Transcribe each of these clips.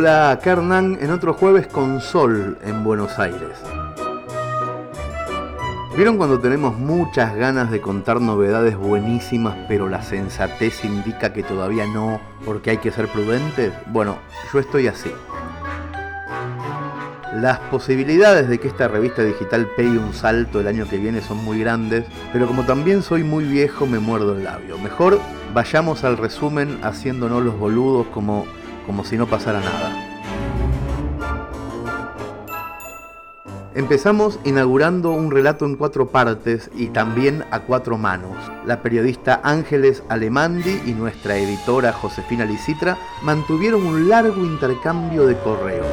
Hola, Hernán en otro jueves con sol en Buenos Aires. ¿Vieron cuando tenemos muchas ganas de contar novedades buenísimas, pero la sensatez indica que todavía no, porque hay que ser prudentes? Bueno, yo estoy así. Las posibilidades de que esta revista digital pegue un salto el año que viene son muy grandes, pero como también soy muy viejo me muerdo el labio. Mejor vayamos al resumen haciéndonos los boludos como, como si no pasara nada. Empezamos inaugurando un relato en cuatro partes y también a cuatro manos. La periodista Ángeles Alemandi y nuestra editora Josefina Licitra mantuvieron un largo intercambio de correos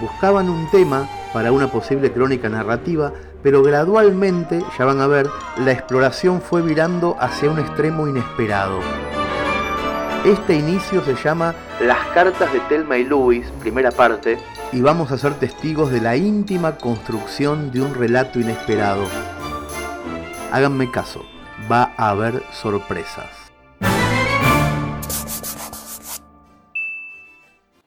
buscaban un tema para una posible crónica narrativa, pero gradualmente, ya van a ver, la exploración fue virando hacia un extremo inesperado. Este inicio se llama Las cartas de Telma y Luis, primera parte, y vamos a ser testigos de la íntima construcción de un relato inesperado. Háganme caso, va a haber sorpresas.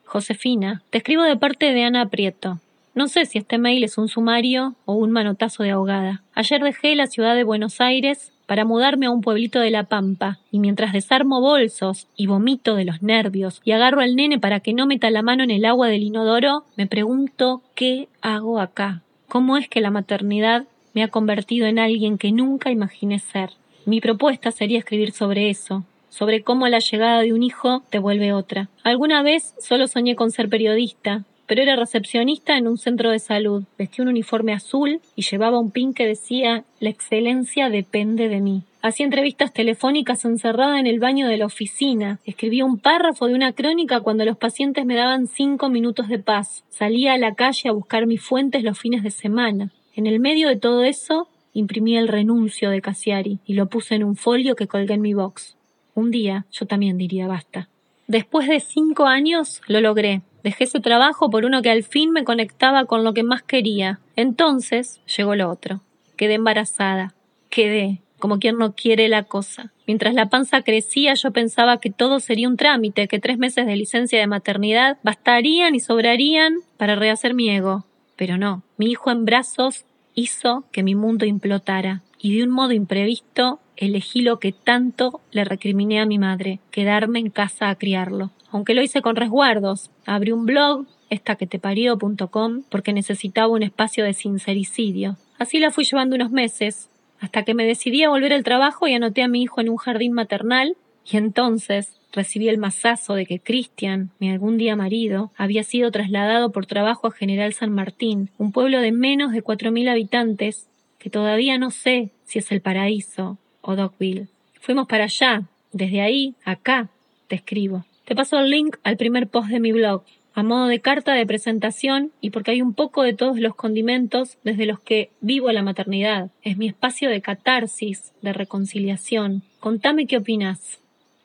Josefina, te escribo de parte de Ana Prieto. No sé si este mail es un sumario o un manotazo de ahogada. Ayer dejé la ciudad de Buenos Aires para mudarme a un pueblito de La Pampa, y mientras desarmo bolsos y vomito de los nervios y agarro al nene para que no meta la mano en el agua del inodoro, me pregunto qué hago acá. ¿Cómo es que la maternidad me ha convertido en alguien que nunca imaginé ser? Mi propuesta sería escribir sobre eso, sobre cómo la llegada de un hijo te vuelve otra. Alguna vez solo soñé con ser periodista, pero era recepcionista en un centro de salud. Vestía un uniforme azul y llevaba un pin que decía La excelencia depende de mí. Hacía entrevistas telefónicas encerrada en el baño de la oficina. Escribía un párrafo de una crónica cuando los pacientes me daban cinco minutos de paz. Salía a la calle a buscar mis fuentes los fines de semana. En el medio de todo eso, imprimí el renuncio de Cassiari y lo puse en un folio que colgué en mi box. Un día yo también diría basta. Después de cinco años lo logré. Dejé ese trabajo por uno que al fin me conectaba con lo que más quería. Entonces llegó lo otro. Quedé embarazada. Quedé, como quien no quiere la cosa. Mientras la panza crecía yo pensaba que todo sería un trámite, que tres meses de licencia de maternidad bastarían y sobrarían para rehacer mi ego. Pero no, mi hijo en brazos hizo que mi mundo implotara. Y de un modo imprevisto elegí lo que tanto le recriminé a mi madre, quedarme en casa a criarlo. Aunque lo hice con resguardos, abrí un blog, estaqueteparió.com, porque necesitaba un espacio de sincericidio. Así la fui llevando unos meses, hasta que me decidí a volver al trabajo y anoté a mi hijo en un jardín maternal, y entonces recibí el mazazo de que Cristian, mi algún día marido, había sido trasladado por trabajo a General San Martín, un pueblo de menos de cuatro mil habitantes, que todavía no sé si es el paraíso o Dogville. Fuimos para allá. Desde ahí, acá, te escribo. Te paso el link al primer post de mi blog, a modo de carta de presentación y porque hay un poco de todos los condimentos desde los que vivo la maternidad. Es mi espacio de catarsis, de reconciliación. Contame qué opinas.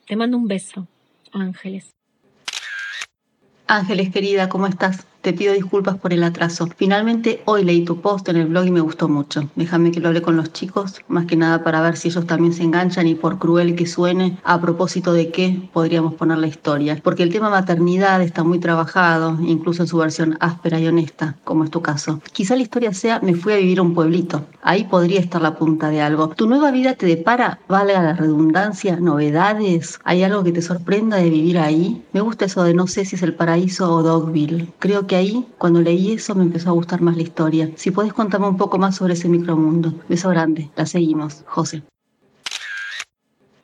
Te mando un beso. Ángeles. Ángeles, querida, ¿cómo estás? Te pido disculpas por el atraso. Finalmente hoy leí tu post en el blog y me gustó mucho. Déjame que lo hable con los chicos, más que nada para ver si ellos también se enganchan y por cruel que suene, a propósito de qué podríamos poner la historia. Porque el tema maternidad está muy trabajado, incluso en su versión áspera y honesta, como es tu caso. Quizá la historia sea me fui a vivir a un pueblito. Ahí podría estar la punta de algo. ¿Tu nueva vida te depara, valga la redundancia, novedades? ¿Hay algo que te sorprenda de vivir ahí? Me gusta eso de no sé si es el paraíso o Dogville. Creo que ahí, cuando leí eso, me empezó a gustar más la historia. Si puedes contarme un poco más sobre ese micromundo. Beso grande. La seguimos. José.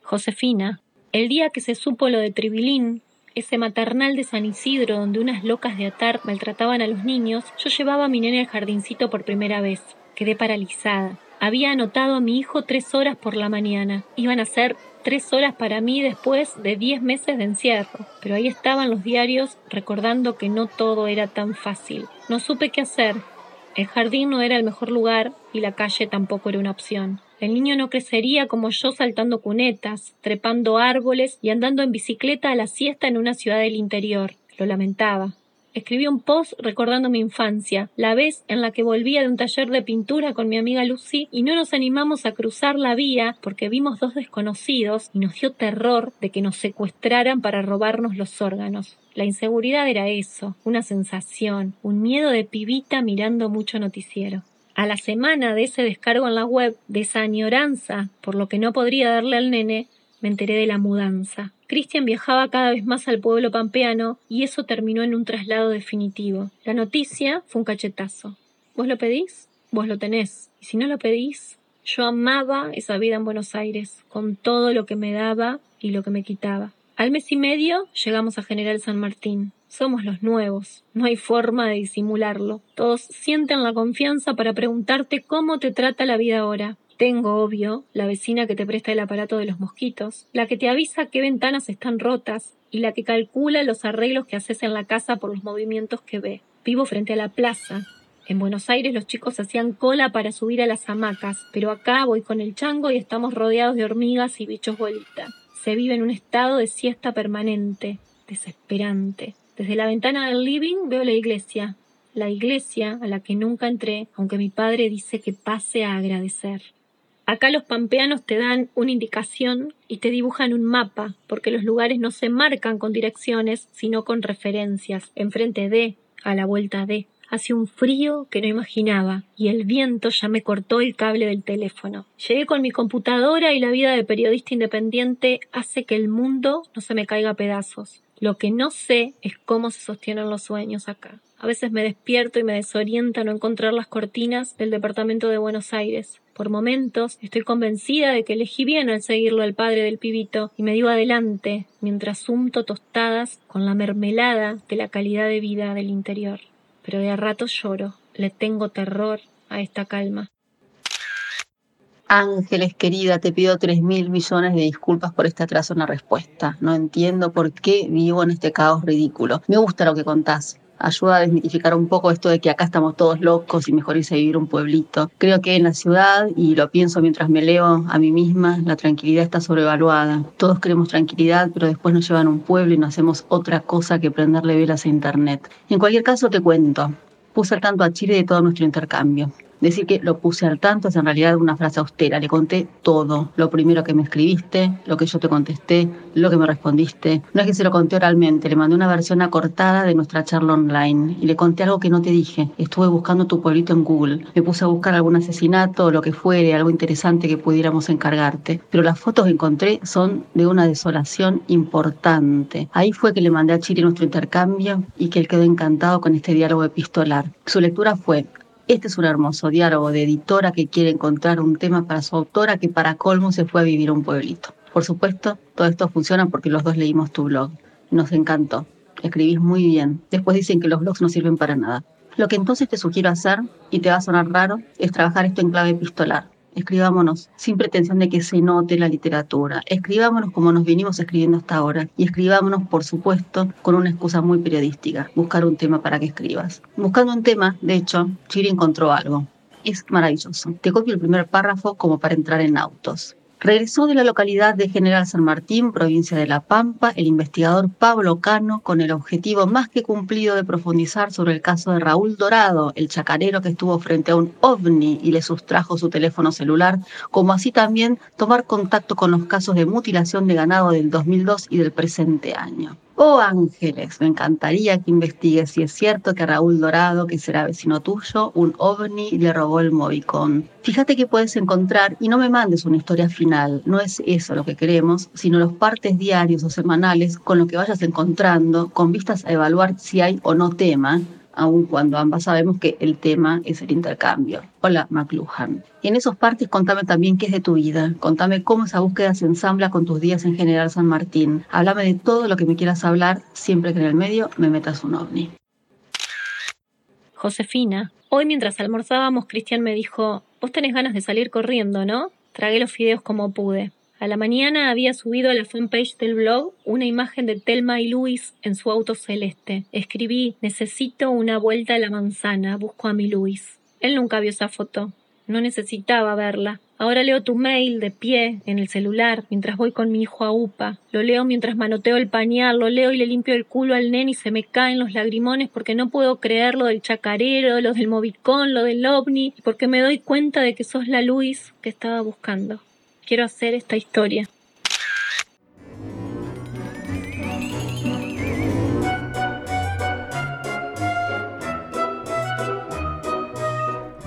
Josefina, el día que se supo lo de Tribilín, ese maternal de San Isidro donde unas locas de atar maltrataban a los niños, yo llevaba a mi nene al jardincito por primera vez. Quedé paralizada. Había anotado a mi hijo tres horas por la mañana. Iban a ser tres horas para mí después de diez meses de encierro. Pero ahí estaban los diarios recordando que no todo era tan fácil. No supe qué hacer. El jardín no era el mejor lugar y la calle tampoco era una opción. El niño no crecería como yo saltando cunetas, trepando árboles y andando en bicicleta a la siesta en una ciudad del interior. Lo lamentaba. Escribí un post recordando mi infancia, la vez en la que volvía de un taller de pintura con mi amiga Lucy y no nos animamos a cruzar la vía porque vimos dos desconocidos y nos dio terror de que nos secuestraran para robarnos los órganos. La inseguridad era eso, una sensación, un miedo de pibita mirando mucho noticiero. A la semana de ese descargo en la web, de esa añoranza por lo que no podría darle al nene, me enteré de la mudanza. Cristian viajaba cada vez más al pueblo pampeano y eso terminó en un traslado definitivo. La noticia fue un cachetazo. ¿Vos lo pedís? Vos lo tenés. Y si no lo pedís, yo amaba esa vida en Buenos Aires, con todo lo que me daba y lo que me quitaba. Al mes y medio llegamos a General San Martín. Somos los nuevos, no hay forma de disimularlo. Todos sienten la confianza para preguntarte cómo te trata la vida ahora. Tengo, obvio, la vecina que te presta el aparato de los mosquitos, la que te avisa qué ventanas están rotas y la que calcula los arreglos que haces en la casa por los movimientos que ve. Vivo frente a la plaza. En Buenos Aires los chicos hacían cola para subir a las hamacas, pero acá voy con el chango y estamos rodeados de hormigas y bichos bolita. Se vive en un estado de siesta permanente, desesperante. Desde la ventana del living veo la iglesia, la iglesia a la que nunca entré, aunque mi padre dice que pase a agradecer. Acá los pampeanos te dan una indicación y te dibujan un mapa, porque los lugares no se marcan con direcciones, sino con referencias, enfrente de, a la vuelta de. Hacía un frío que no imaginaba y el viento ya me cortó el cable del teléfono. Llegué con mi computadora y la vida de periodista independiente hace que el mundo no se me caiga a pedazos. Lo que no sé es cómo se sostienen los sueños acá. A veces me despierto y me desorienta no encontrar las cortinas del departamento de Buenos Aires. Por momentos estoy convencida de que elegí bien al seguirlo al padre del pibito y me dio adelante mientras unto tostadas con la mermelada de la calidad de vida del interior. Pero de a rato lloro, le tengo terror a esta calma. Ángeles, querida, te pido tres mil millones de disculpas por este atraso en la respuesta. No entiendo por qué vivo en este caos ridículo. Me gusta lo que contás ayuda a desmitificar un poco esto de que acá estamos todos locos y mejor irse a vivir un pueblito. Creo que en la ciudad, y lo pienso mientras me leo a mí misma, la tranquilidad está sobrevaluada. Todos queremos tranquilidad, pero después nos llevan a un pueblo y no hacemos otra cosa que prenderle velas a internet. En cualquier caso te cuento, puse al tanto a Chile de todo nuestro intercambio. Decir que lo puse al tanto es en realidad una frase austera. Le conté todo. Lo primero que me escribiste, lo que yo te contesté, lo que me respondiste. No es que se lo conté oralmente, le mandé una versión acortada de nuestra charla online y le conté algo que no te dije. Estuve buscando tu pueblito en Google. Me puse a buscar algún asesinato o lo que fuere, algo interesante que pudiéramos encargarte. Pero las fotos que encontré son de una desolación importante. Ahí fue que le mandé a Chile nuestro intercambio y que él quedó encantado con este diálogo epistolar. Su lectura fue este es un hermoso diálogo de editora que quiere encontrar un tema para su autora que para colmo se fue a vivir a un pueblito. Por supuesto, todo esto funciona porque los dos leímos tu blog. Nos encantó. Escribís muy bien. Después dicen que los blogs no sirven para nada. Lo que entonces te sugiero hacer, y te va a sonar raro, es trabajar esto en clave epistolar escribámonos sin pretensión de que se note la literatura. Escribámonos como nos vinimos escribiendo hasta ahora y escribámonos, por supuesto, con una excusa muy periodística, buscar un tema para que escribas. Buscando un tema, de hecho, Chiri encontró algo. Es maravilloso. Te copio el primer párrafo como para entrar en autos. Regresó de la localidad de General San Martín, provincia de La Pampa, el investigador Pablo Cano con el objetivo más que cumplido de profundizar sobre el caso de Raúl Dorado, el chacarero que estuvo frente a un ovni y le sustrajo su teléfono celular, como así también tomar contacto con los casos de mutilación de ganado del 2002 y del presente año. Oh Ángeles, me encantaría que investigues si es cierto que Raúl Dorado, que será vecino tuyo, un ovni le robó el Movicon. Fíjate que puedes encontrar, y no me mandes una historia final, no es eso lo que queremos, sino los partes diarios o semanales con lo que vayas encontrando, con vistas a evaluar si hay o no tema, aun cuando ambas sabemos que el tema es el intercambio. Hola, McLuhan. En esos partes contame también qué es de tu vida. Contame cómo esa búsqueda se ensambla con tus días en General San Martín. Háblame de todo lo que me quieras hablar, siempre que en el medio me metas un ovni. Josefina, hoy mientras almorzábamos, Cristian me dijo, vos tenés ganas de salir corriendo, ¿no? Tragué los fideos como pude. A la mañana había subido a la fanpage del blog una imagen de Telma y Luis en su auto celeste. Escribí, necesito una vuelta a la manzana, busco a mi Luis. Él nunca vio esa foto. No necesitaba verla. Ahora leo tu mail de pie en el celular mientras voy con mi hijo a UPA. Lo leo mientras manoteo el pañal, lo leo y le limpio el culo al nen y se me caen los lagrimones porque no puedo creer lo del chacarero, lo del movicón, lo del ovni, porque me doy cuenta de que sos la Luis que estaba buscando. Quiero hacer esta historia.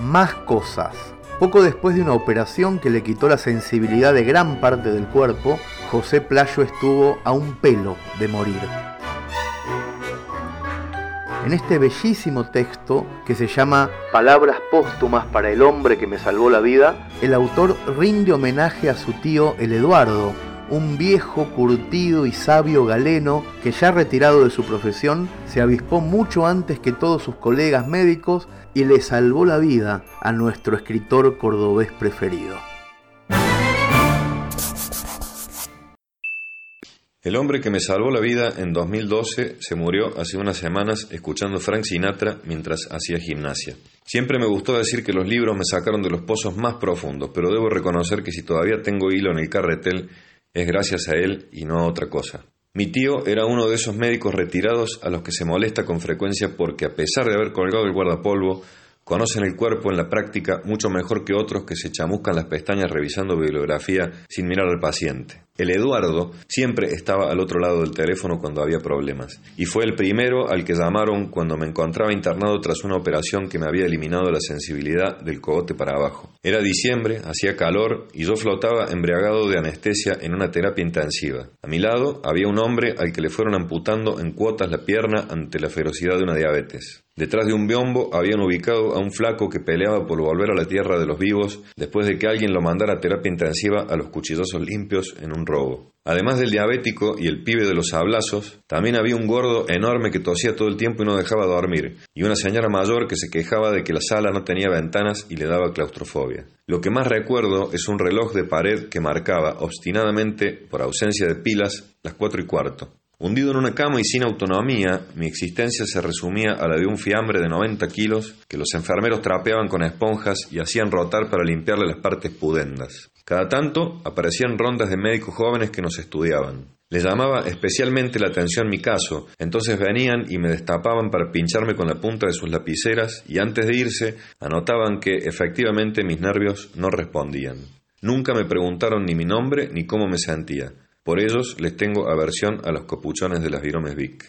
Más cosas. Poco después de una operación que le quitó la sensibilidad de gran parte del cuerpo, José Playo estuvo a un pelo de morir. En este bellísimo texto que se llama Palabras póstumas para el hombre que me salvó la vida, el autor rinde homenaje a su tío el Eduardo, un viejo, curtido y sabio galeno que ya retirado de su profesión se avispó mucho antes que todos sus colegas médicos y le salvó la vida a nuestro escritor cordobés preferido. El hombre que me salvó la vida en 2012 se murió hace unas semanas escuchando Frank Sinatra mientras hacía gimnasia. Siempre me gustó decir que los libros me sacaron de los pozos más profundos, pero debo reconocer que si todavía tengo hilo en el carretel es gracias a él y no a otra cosa. Mi tío era uno de esos médicos retirados a los que se molesta con frecuencia porque, a pesar de haber colgado el guardapolvo, conocen el cuerpo en la práctica mucho mejor que otros que se chamuscan las pestañas revisando bibliografía sin mirar al paciente. El Eduardo siempre estaba al otro lado del teléfono cuando había problemas, y fue el primero al que llamaron cuando me encontraba internado tras una operación que me había eliminado la sensibilidad del cogote para abajo. Era diciembre, hacía calor y yo flotaba embriagado de anestesia en una terapia intensiva. A mi lado había un hombre al que le fueron amputando en cuotas la pierna ante la ferocidad de una diabetes. Detrás de un biombo habían ubicado a un flaco que peleaba por volver a la tierra de los vivos después de que alguien lo mandara a terapia intensiva a los cuchillosos limpios en un Además del diabético y el pibe de los sablazos, también había un gordo enorme que tosía todo el tiempo y no dejaba dormir, y una señora mayor que se quejaba de que la sala no tenía ventanas y le daba claustrofobia. Lo que más recuerdo es un reloj de pared que marcaba obstinadamente, por ausencia de pilas, las cuatro y cuarto. Hundido en una cama y sin autonomía, mi existencia se resumía a la de un fiambre de 90 kilos que los enfermeros trapeaban con esponjas y hacían rotar para limpiarle las partes pudendas. Cada tanto aparecían rondas de médicos jóvenes que nos estudiaban. Les llamaba especialmente la atención mi caso, entonces venían y me destapaban para pincharme con la punta de sus lapiceras y antes de irse anotaban que efectivamente mis nervios no respondían. Nunca me preguntaron ni mi nombre ni cómo me sentía. Por ellos les tengo aversión a los capuchones de las viromes Vic.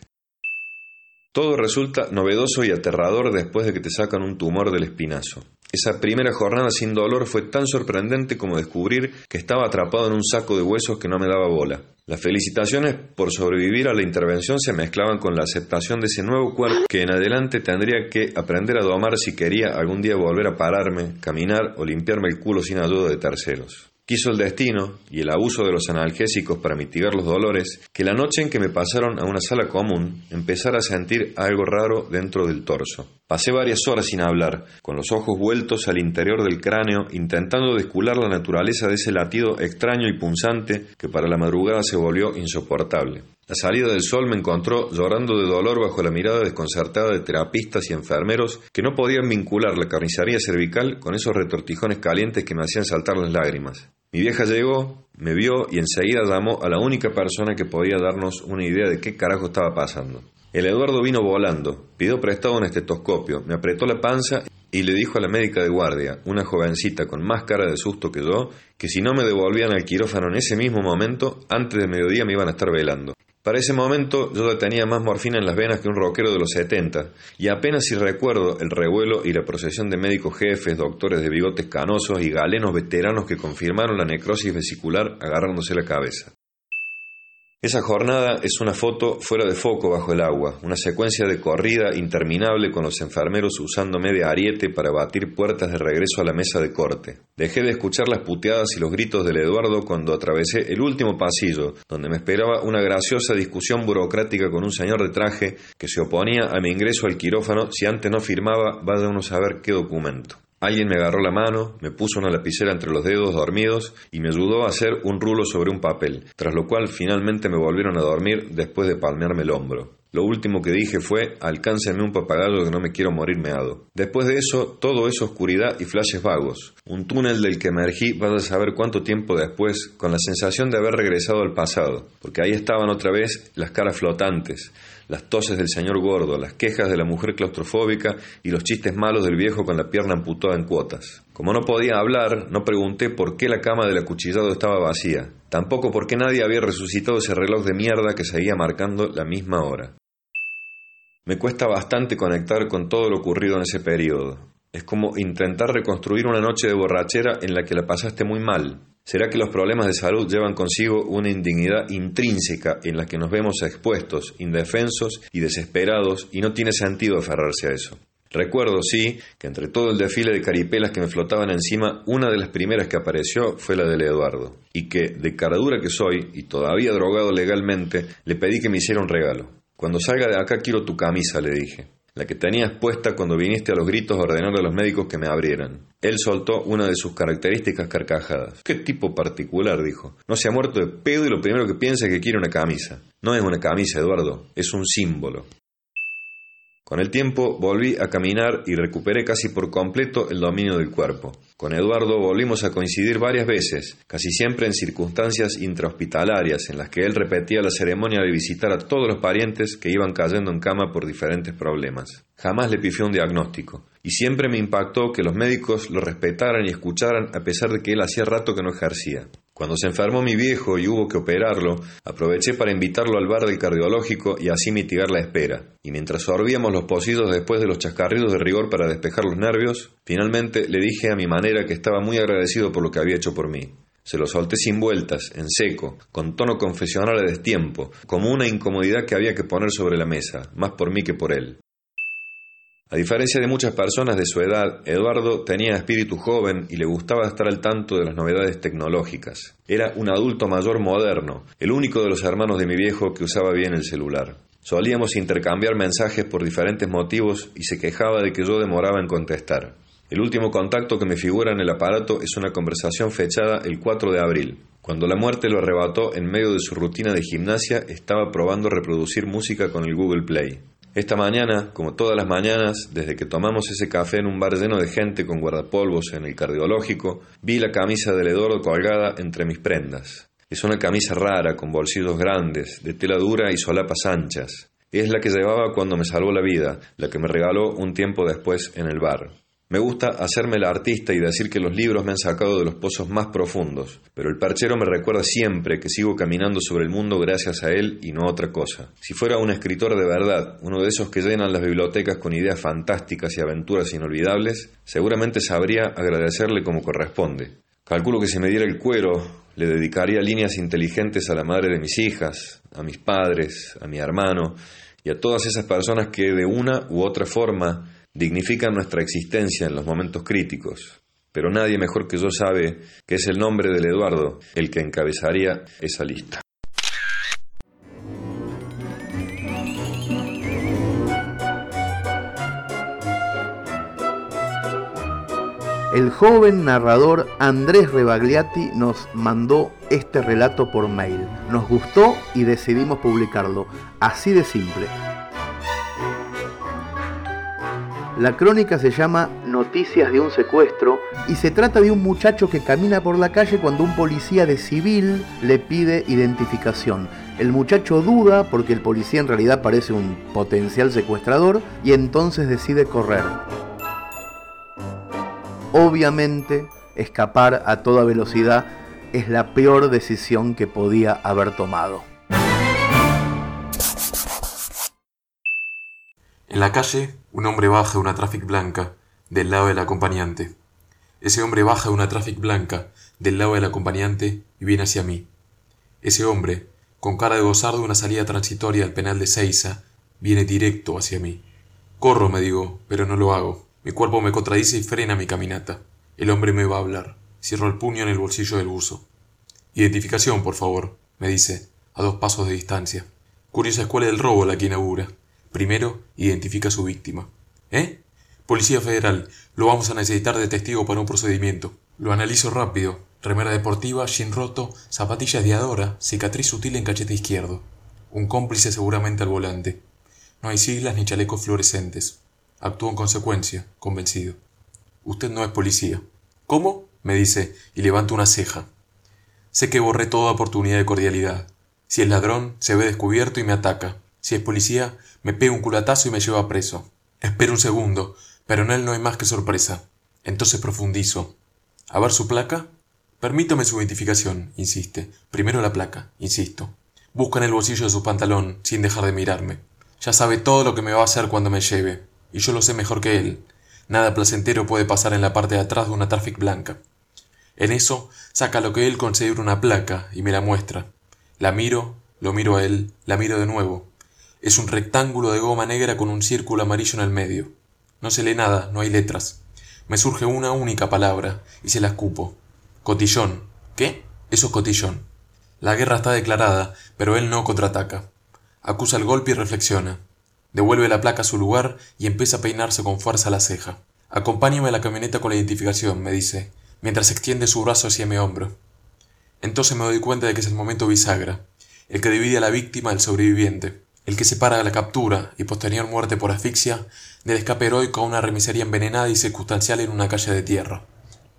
Todo resulta novedoso y aterrador después de que te sacan un tumor del espinazo. Esa primera jornada sin dolor fue tan sorprendente como descubrir que estaba atrapado en un saco de huesos que no me daba bola. Las felicitaciones por sobrevivir a la intervención se mezclaban con la aceptación de ese nuevo cuerpo que en adelante tendría que aprender a domar si quería algún día volver a pararme, caminar o limpiarme el culo sin ayuda de terceros. Quiso el destino y el abuso de los analgésicos para mitigar los dolores que la noche en que me pasaron a una sala común empezara a sentir algo raro dentro del torso. Pasé varias horas sin hablar, con los ojos vueltos al interior del cráneo, intentando descular la naturaleza de ese latido extraño y punzante que para la madrugada se volvió insoportable. La salida del sol me encontró llorando de dolor bajo la mirada desconcertada de terapistas y enfermeros que no podían vincular la carnicería cervical con esos retortijones calientes que me hacían saltar las lágrimas. Mi vieja llegó, me vio y enseguida llamó a la única persona que podía darnos una idea de qué carajo estaba pasando. El Eduardo vino volando, pidió prestado un estetoscopio, me apretó la panza y le dijo a la médica de guardia, una jovencita con más cara de susto que yo, que si no me devolvían al quirófano en ese mismo momento, antes de mediodía me iban a estar velando. Para ese momento yo tenía más morfina en las venas que un rockero de los 70, y apenas si recuerdo el revuelo y la procesión de médicos jefes, doctores de bigotes canosos y galenos veteranos que confirmaron la necrosis vesicular agarrándose la cabeza. Esa jornada es una foto fuera de foco bajo el agua, una secuencia de corrida interminable con los enfermeros usándome de ariete para batir puertas de regreso a la mesa de corte. Dejé de escuchar las puteadas y los gritos del Eduardo cuando atravesé el último pasillo, donde me esperaba una graciosa discusión burocrática con un señor de traje que se oponía a mi ingreso al quirófano si antes no firmaba vaya uno saber qué documento. Alguien me agarró la mano, me puso una lapicera entre los dedos dormidos y me ayudó a hacer un rulo sobre un papel, tras lo cual finalmente me volvieron a dormir después de palmearme el hombro. Lo último que dije fue, alcáncenme un papagayo que no me quiero morir meado. Después de eso, todo es oscuridad y flashes vagos. Un túnel del que emergí, vas a saber cuánto tiempo después, con la sensación de haber regresado al pasado, porque ahí estaban otra vez las caras flotantes, las toses del señor gordo, las quejas de la mujer claustrofóbica y los chistes malos del viejo con la pierna amputada en cuotas. Como no podía hablar, no pregunté por qué la cama del acuchillado estaba vacía, tampoco por qué nadie había resucitado ese reloj de mierda que seguía marcando la misma hora. Me cuesta bastante conectar con todo lo ocurrido en ese periodo. Es como intentar reconstruir una noche de borrachera en la que la pasaste muy mal, ¿Será que los problemas de salud llevan consigo una indignidad intrínseca en la que nos vemos expuestos, indefensos y desesperados y no tiene sentido aferrarse a eso? Recuerdo, sí, que entre todo el desfile de caripelas que me flotaban encima, una de las primeras que apareció fue la del Eduardo, y que, de caradura que soy, y todavía drogado legalmente, le pedí que me hiciera un regalo. Cuando salga de acá quiero tu camisa, le dije la que tenías puesta cuando viniste a los gritos ordenar a los médicos que me abrieran. Él soltó una de sus características carcajadas. ¿Qué tipo particular? dijo. No se ha muerto de pedo y lo primero que piensa es que quiere una camisa. No es una camisa, Eduardo, es un símbolo. Con el tiempo volví a caminar y recuperé casi por completo el dominio del cuerpo. Con Eduardo volvimos a coincidir varias veces, casi siempre en circunstancias intrahospitalarias en las que él repetía la ceremonia de visitar a todos los parientes que iban cayendo en cama por diferentes problemas. Jamás le pifió un diagnóstico, y siempre me impactó que los médicos lo respetaran y escucharan a pesar de que él hacía rato que no ejercía. Cuando se enfermó mi viejo y hubo que operarlo, aproveché para invitarlo al bar del cardiológico y así mitigar la espera. Y mientras sorbíamos los pocillos después de los chascarridos de rigor para despejar los nervios, finalmente le dije a mi manera que estaba muy agradecido por lo que había hecho por mí. Se lo solté sin vueltas, en seco, con tono confesional a destiempo, como una incomodidad que había que poner sobre la mesa, más por mí que por él. A diferencia de muchas personas de su edad, Eduardo tenía espíritu joven y le gustaba estar al tanto de las novedades tecnológicas. Era un adulto mayor moderno, el único de los hermanos de mi viejo que usaba bien el celular. Solíamos intercambiar mensajes por diferentes motivos y se quejaba de que yo demoraba en contestar. El último contacto que me figura en el aparato es una conversación fechada el 4 de abril. Cuando la muerte lo arrebató en medio de su rutina de gimnasia, estaba probando reproducir música con el Google Play. Esta mañana, como todas las mañanas, desde que tomamos ese café en un bar lleno de gente con guardapolvos en el cardiológico, vi la camisa del Eduardo colgada entre mis prendas. Es una camisa rara, con bolsillos grandes, de tela dura y solapas anchas. Es la que llevaba cuando me salvó la vida, la que me regaló un tiempo después en el bar. Me gusta hacerme la artista y decir que los libros me han sacado de los pozos más profundos, pero el parchero me recuerda siempre que sigo caminando sobre el mundo gracias a él y no a otra cosa. Si fuera un escritor de verdad, uno de esos que llenan las bibliotecas con ideas fantásticas y aventuras inolvidables, seguramente sabría agradecerle como corresponde. Calculo que si me diera el cuero, le dedicaría líneas inteligentes a la madre de mis hijas, a mis padres, a mi hermano y a todas esas personas que de una u otra forma dignifican nuestra existencia en los momentos críticos, pero nadie mejor que yo sabe que es el nombre del Eduardo el que encabezaría esa lista. El joven narrador Andrés Rebagliati nos mandó este relato por mail. Nos gustó y decidimos publicarlo. Así de simple. La crónica se llama Noticias de un secuestro y se trata de un muchacho que camina por la calle cuando un policía de civil le pide identificación. El muchacho duda porque el policía en realidad parece un potencial secuestrador y entonces decide correr. Obviamente, escapar a toda velocidad es la peor decisión que podía haber tomado. En la calle, un hombre baja una traffic blanca del lado del acompañante. Ese hombre baja una traffic blanca del lado del acompañante y viene hacia mí. Ese hombre, con cara de gozar de una salida transitoria al penal de Seiza, viene directo hacia mí. Corro, me digo, pero no lo hago. Mi cuerpo me contradice y frena mi caminata. El hombre me va a hablar. Cierro el puño en el bolsillo del buzo. Identificación, por favor, me dice, a dos pasos de distancia. Curiosa escuela del robo la que inaugura. Primero, identifica a su víctima. ¿Eh? Policía Federal, lo vamos a necesitar de testigo para un procedimiento. Lo analizo rápido. Remera deportiva, jean roto, zapatillas de adora, cicatriz sutil en cachete izquierdo. Un cómplice seguramente al volante. No hay siglas ni chalecos fluorescentes. Actúo en consecuencia, convencido. Usted no es policía. ¿Cómo? me dice, y levanta una ceja. Sé que borré toda oportunidad de cordialidad. Si es ladrón, se ve descubierto y me ataca. Si es policía, me pega un culatazo y me lleva preso. Espero un segundo, pero en él no hay más que sorpresa. Entonces profundizo. ¿A ver su placa? Permítame su identificación, insiste. Primero la placa, insisto. Busca en el bolsillo de su pantalón, sin dejar de mirarme. Ya sabe todo lo que me va a hacer cuando me lleve, y yo lo sé mejor que él. Nada placentero puede pasar en la parte de atrás de una traffic blanca. En eso, saca lo que él considera una placa y me la muestra. La miro, lo miro a él, la miro de nuevo. Es un rectángulo de goma negra con un círculo amarillo en el medio. No se lee nada, no hay letras. Me surge una única palabra y se la escupo. Cotillón. ¿Qué? Eso es cotillón. La guerra está declarada, pero él no contraataca. Acusa el golpe y reflexiona. Devuelve la placa a su lugar y empieza a peinarse con fuerza la ceja. Acompáñame a la camioneta con la identificación, me dice, mientras extiende su brazo hacia mi hombro. Entonces me doy cuenta de que es el momento bisagra, el que divide a la víctima del sobreviviente, el que separa la captura y posterior muerte por asfixia del escape heroico a una remisería envenenada y circunstancial en una calle de tierra.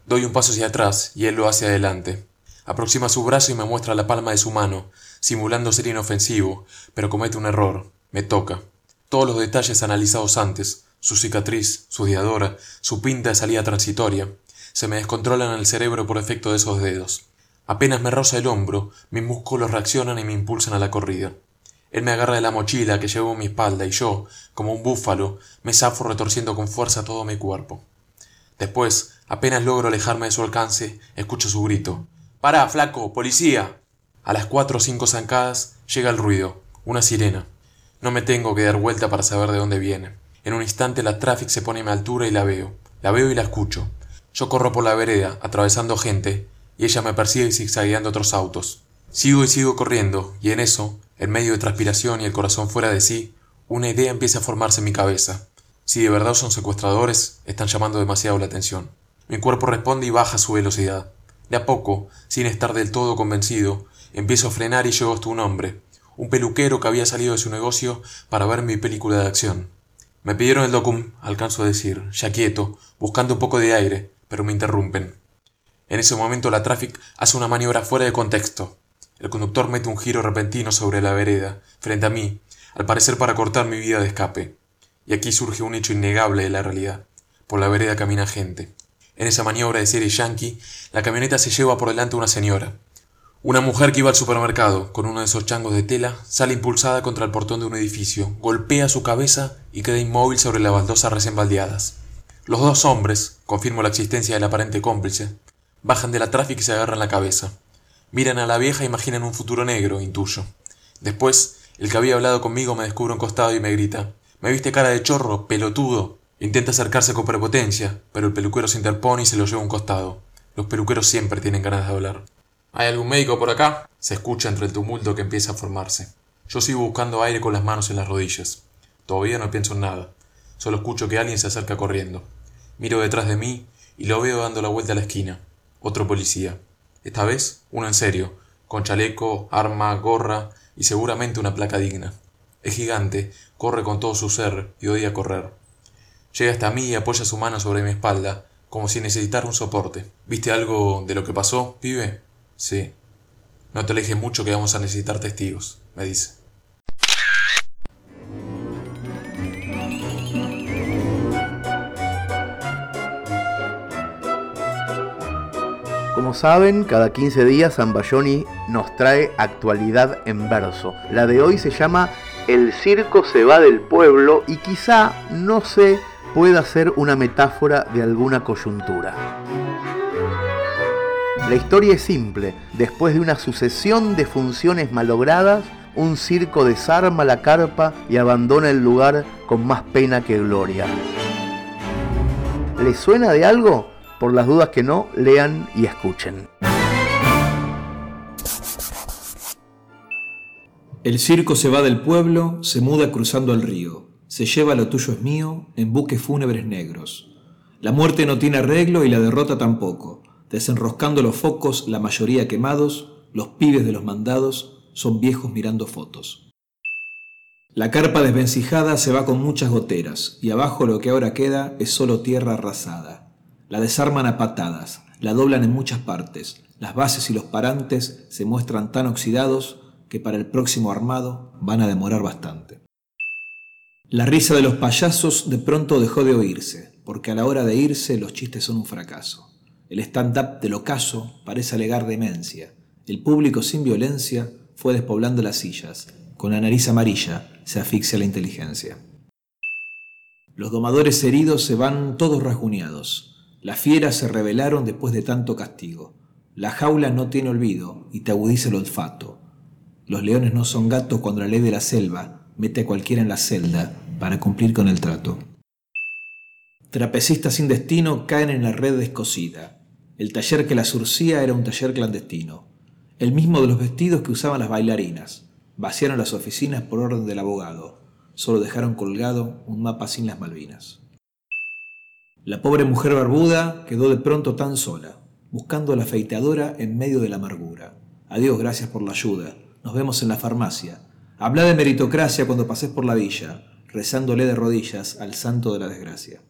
Doy un paso hacia atrás y él lo hace adelante, Aproxima su brazo y me muestra la palma de su mano, simulando ser inofensivo, pero comete un error. Me toca. Todos los detalles analizados antes, su cicatriz, su diadora, su pinta de salida transitoria, se me descontrolan en el cerebro por efecto de esos dedos. Apenas me roza el hombro, mis músculos reaccionan y me impulsan a la corrida. Él me agarra de la mochila que llevo en mi espalda y yo, como un búfalo, me zafo retorciendo con fuerza todo mi cuerpo. Después, apenas logro alejarme de su alcance, escucho su grito. Pará, flaco, policía. A las cuatro o cinco zancadas llega el ruido, una sirena. No me tengo que dar vuelta para saber de dónde viene. En un instante la traffic se pone a mi altura y la veo. La veo y la escucho. Yo corro por la vereda, atravesando gente, y ella me persigue zigzagueando otros autos. Sigo y sigo corriendo, y en eso, en medio de transpiración y el corazón fuera de sí, una idea empieza a formarse en mi cabeza. Si de verdad son secuestradores, están llamando demasiado la atención. Mi cuerpo responde y baja su velocidad. De a poco, sin estar del todo convencido, empiezo a frenar y llego hasta un hombre, un peluquero que había salido de su negocio para ver mi película de acción. Me pidieron el docum, alcanzo a decir, ya quieto, buscando un poco de aire, pero me interrumpen. En ese momento la traffic hace una maniobra fuera de contexto. El conductor mete un giro repentino sobre la vereda, frente a mí, al parecer para cortar mi vida de escape. Y aquí surge un hecho innegable de la realidad. Por la vereda camina gente. En esa maniobra de serie yankee, la camioneta se lleva por delante una señora. Una mujer que iba al supermercado con uno de esos changos de tela sale impulsada contra el portón de un edificio, golpea su cabeza y queda inmóvil sobre las baldosas recién baldeadas. Los dos hombres, confirmo la existencia del aparente cómplice, bajan de la tráfico y se agarran la cabeza. Miran a la vieja e imaginan un futuro negro, intuyo. Después, el que había hablado conmigo me descubre un costado y me grita: ¿Me viste cara de chorro, pelotudo? Intenta acercarse con prepotencia, pero el peluquero se interpone y se lo lleva a un costado. Los peluqueros siempre tienen ganas de hablar. ¿Hay algún médico por acá? Se escucha entre el tumulto que empieza a formarse. Yo sigo buscando aire con las manos en las rodillas. Todavía no pienso en nada. Solo escucho que alguien se acerca corriendo. Miro detrás de mí y lo veo dando la vuelta a la esquina. Otro policía. Esta vez, uno en serio, con chaleco, arma, gorra y seguramente una placa digna. Es gigante, corre con todo su ser y odia correr. Llega hasta mí y apoya su mano sobre mi espalda, como si necesitara un soporte. ¿Viste algo de lo que pasó, pibe? Sí. No te alejes mucho que vamos a necesitar testigos, me dice. Como saben, cada 15 días Zambayoni nos trae actualidad en verso. La de hoy se llama El circo se va del pueblo y quizá, no sé, pueda ser una metáfora de alguna coyuntura. La historia es simple. Después de una sucesión de funciones malogradas, un circo desarma la carpa y abandona el lugar con más pena que gloria. ¿Les suena de algo? Por las dudas que no, lean y escuchen. El circo se va del pueblo, se muda cruzando el río se lleva lo tuyo es mío en buques fúnebres negros. La muerte no tiene arreglo y la derrota tampoco. Desenroscando los focos, la mayoría quemados, los pibes de los mandados son viejos mirando fotos. La carpa desvencijada se va con muchas goteras, y abajo lo que ahora queda es solo tierra arrasada. La desarman a patadas, la doblan en muchas partes, las bases y los parantes se muestran tan oxidados que para el próximo armado van a demorar bastante. La risa de los payasos de pronto dejó de oírse, porque a la hora de irse los chistes son un fracaso. El stand-up del ocaso parece alegar demencia. El público sin violencia fue despoblando las sillas. Con la nariz amarilla se asfixia la inteligencia. Los domadores heridos se van todos rasguñados. Las fieras se rebelaron después de tanto castigo. La jaula no tiene olvido y te agudiza el olfato. Los leones no son gatos cuando la ley de la selva mete a cualquiera en la celda para cumplir con el trato. Trapecistas sin destino caen en la red descosida. El taller que la surcía era un taller clandestino, el mismo de los vestidos que usaban las bailarinas. Vaciaron las oficinas por orden del abogado. Solo dejaron colgado un mapa sin las Malvinas. La pobre mujer barbuda quedó de pronto tan sola, buscando a la afeitadora en medio de la amargura. Adiós, gracias por la ayuda. Nos vemos en la farmacia. Habla de meritocracia cuando pases por la villa, rezándole de rodillas al santo de la desgracia.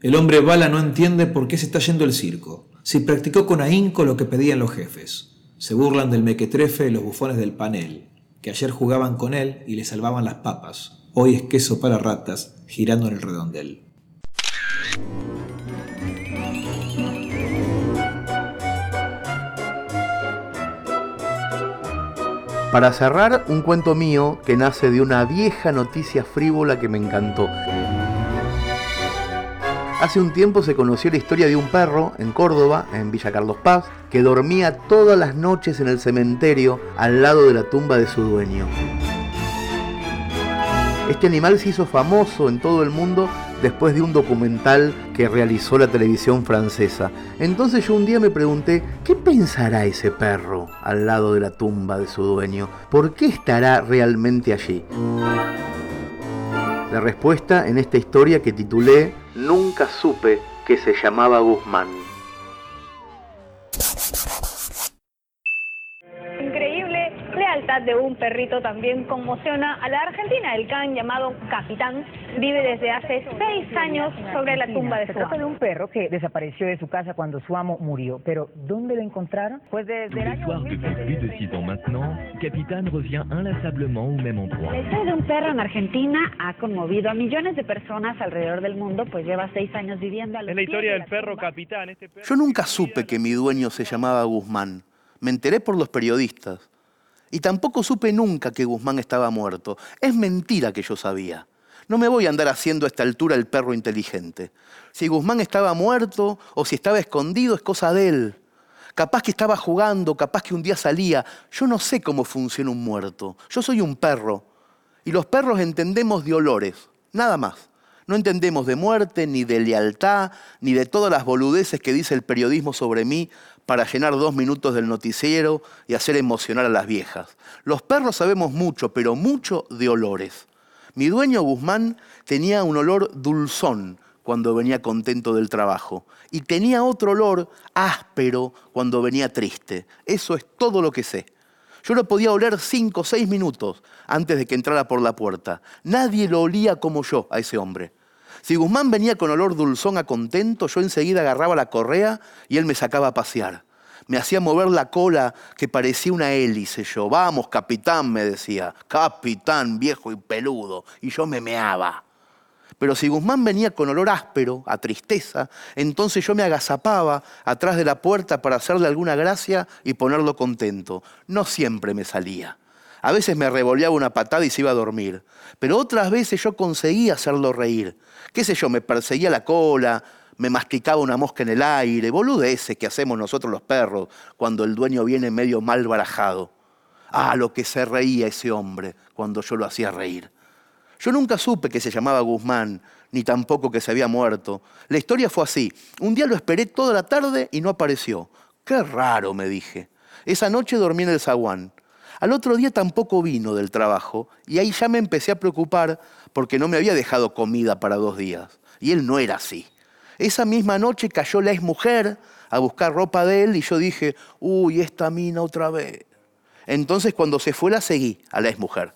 El hombre bala no entiende por qué se está yendo el circo, si practicó con ahínco lo que pedían los jefes. Se burlan del mequetrefe los bufones del panel, que ayer jugaban con él y le salvaban las papas. Hoy es queso para ratas, girando en el redondel. Para cerrar, un cuento mío que nace de una vieja noticia frívola que me encantó. Hace un tiempo se conoció la historia de un perro en Córdoba, en Villa Carlos Paz, que dormía todas las noches en el cementerio al lado de la tumba de su dueño. Este animal se hizo famoso en todo el mundo después de un documental que realizó la televisión francesa. Entonces yo un día me pregunté, ¿qué pensará ese perro al lado de la tumba de su dueño? ¿Por qué estará realmente allí? La respuesta en esta historia que titulé Nunca supe que se llamaba Guzmán. De un perrito también conmociona a la Argentina. El can llamado Capitán vive desde hace seis años sobre la tumba de su amo. de un perro que desapareció de su casa cuando su amo murió. Pero ¿dónde lo encontraron? Pues desde el año Capitán revient inlassablement au même endroit. La historia de un perro en Argentina ha conmovido a millones de personas alrededor del mundo, pues lleva seis años viviendo a Es la historia del perro Capitán. Este Yo nunca supe que mi dueño se llamaba Guzmán. Me enteré por los periodistas. Y tampoco supe nunca que Guzmán estaba muerto. Es mentira que yo sabía. No me voy a andar haciendo a esta altura el perro inteligente. Si Guzmán estaba muerto o si estaba escondido es cosa de él. Capaz que estaba jugando, capaz que un día salía. Yo no sé cómo funciona un muerto. Yo soy un perro. Y los perros entendemos de olores, nada más. No entendemos de muerte, ni de lealtad, ni de todas las boludeces que dice el periodismo sobre mí para llenar dos minutos del noticiero y hacer emocionar a las viejas. Los perros sabemos mucho, pero mucho de olores. Mi dueño Guzmán tenía un olor dulzón cuando venía contento del trabajo y tenía otro olor áspero cuando venía triste. Eso es todo lo que sé. Yo lo podía oler cinco o seis minutos antes de que entrara por la puerta. Nadie lo olía como yo a ese hombre. Si Guzmán venía con olor dulzón a contento, yo enseguida agarraba la correa y él me sacaba a pasear. Me hacía mover la cola que parecía una hélice. Yo, vamos, capitán, me decía. Capitán, viejo y peludo. Y yo me meaba. Pero si Guzmán venía con olor áspero, a tristeza, entonces yo me agazapaba atrás de la puerta para hacerle alguna gracia y ponerlo contento. No siempre me salía. A veces me revoleaba una patada y se iba a dormir. Pero otras veces yo conseguía hacerlo reír qué sé yo, me perseguía la cola, me masticaba una mosca en el aire, ese que hacemos nosotros los perros cuando el dueño viene medio mal barajado. Ah, lo que se reía ese hombre cuando yo lo hacía reír. Yo nunca supe que se llamaba Guzmán, ni tampoco que se había muerto. La historia fue así. Un día lo esperé toda la tarde y no apareció. Qué raro, me dije. Esa noche dormí en el zaguán. Al otro día tampoco vino del trabajo y ahí ya me empecé a preocupar porque no me había dejado comida para dos días. Y él no era así. Esa misma noche cayó la mujer a buscar ropa de él y yo dije, uy, esta mina otra vez. Entonces cuando se fue la seguí a la mujer.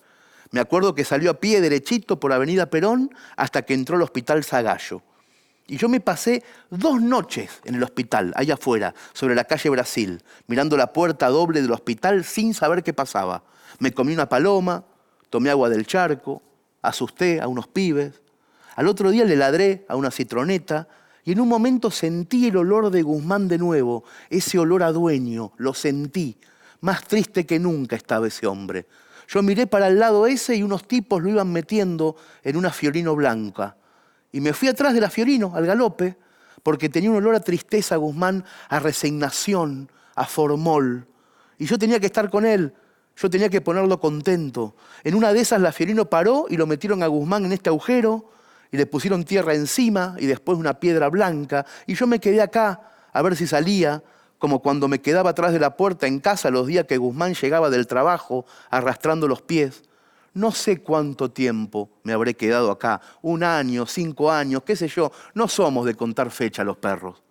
Me acuerdo que salió a pie derechito por Avenida Perón hasta que entró al Hospital Zagallo. Y yo me pasé dos noches en el hospital, allá afuera, sobre la calle Brasil, mirando la puerta doble del hospital sin saber qué pasaba. Me comí una paloma, tomé agua del charco, asusté a unos pibes. Al otro día le ladré a una citroneta y en un momento sentí el olor de Guzmán de nuevo, ese olor a dueño, lo sentí. Más triste que nunca estaba ese hombre. Yo miré para el lado ese y unos tipos lo iban metiendo en una fiorino blanca. Y me fui atrás de la Fiorino, al galope, porque tenía un olor a tristeza, Guzmán, a resignación, a formol. Y yo tenía que estar con él, yo tenía que ponerlo contento. En una de esas la Fiorino paró y lo metieron a Guzmán en este agujero y le pusieron tierra encima y después una piedra blanca. Y yo me quedé acá a ver si salía, como cuando me quedaba atrás de la puerta en casa los días que Guzmán llegaba del trabajo arrastrando los pies. No sé cuánto tiempo me habré quedado acá, un año, cinco años, qué sé yo. No somos de contar fecha los perros.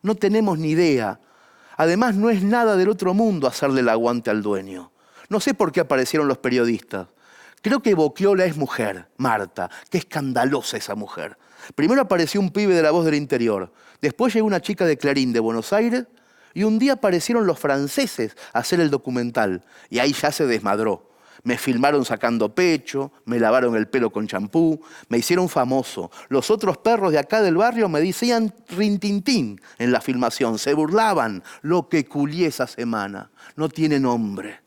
No tenemos ni idea. Además, no es nada del otro mundo hacerle el aguante al dueño. No sé por qué aparecieron los periodistas. Creo que Boquiola es mujer, Marta. Qué escandalosa esa mujer. Primero apareció un pibe de la voz del interior. Después llegó una chica de Clarín de Buenos Aires. Y un día aparecieron los franceses a hacer el documental. Y ahí ya se desmadró. Me filmaron sacando pecho, me lavaron el pelo con champú, me hicieron famoso. Los otros perros de acá del barrio me decían rintintín en la filmación, se burlaban. Lo que culié esa semana, no tiene nombre.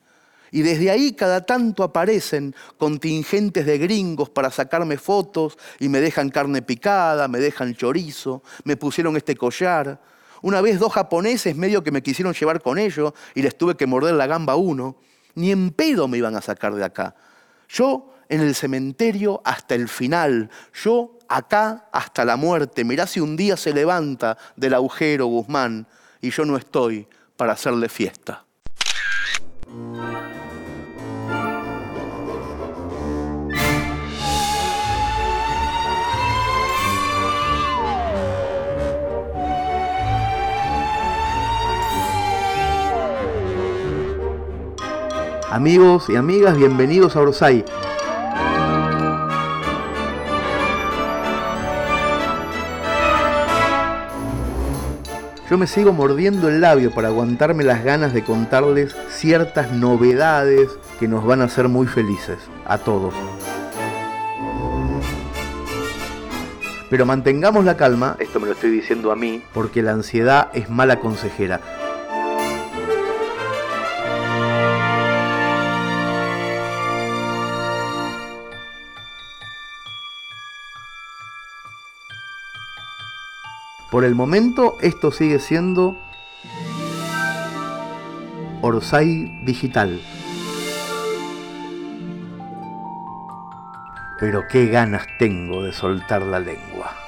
Y desde ahí cada tanto aparecen contingentes de gringos para sacarme fotos y me dejan carne picada, me dejan chorizo, me pusieron este collar. Una vez dos japoneses medio que me quisieron llevar con ellos y les tuve que morder la gamba uno ni en pedo me iban a sacar de acá. Yo en el cementerio hasta el final, yo acá hasta la muerte. Mirá si un día se levanta del agujero Guzmán y yo no estoy para hacerle fiesta. Amigos y amigas, bienvenidos a Orsay. Yo me sigo mordiendo el labio para aguantarme las ganas de contarles ciertas novedades que nos van a hacer muy felices, a todos. Pero mantengamos la calma, esto me lo estoy diciendo a mí, porque la ansiedad es mala consejera. Por el momento esto sigue siendo Orsay Digital. Pero qué ganas tengo de soltar la lengua.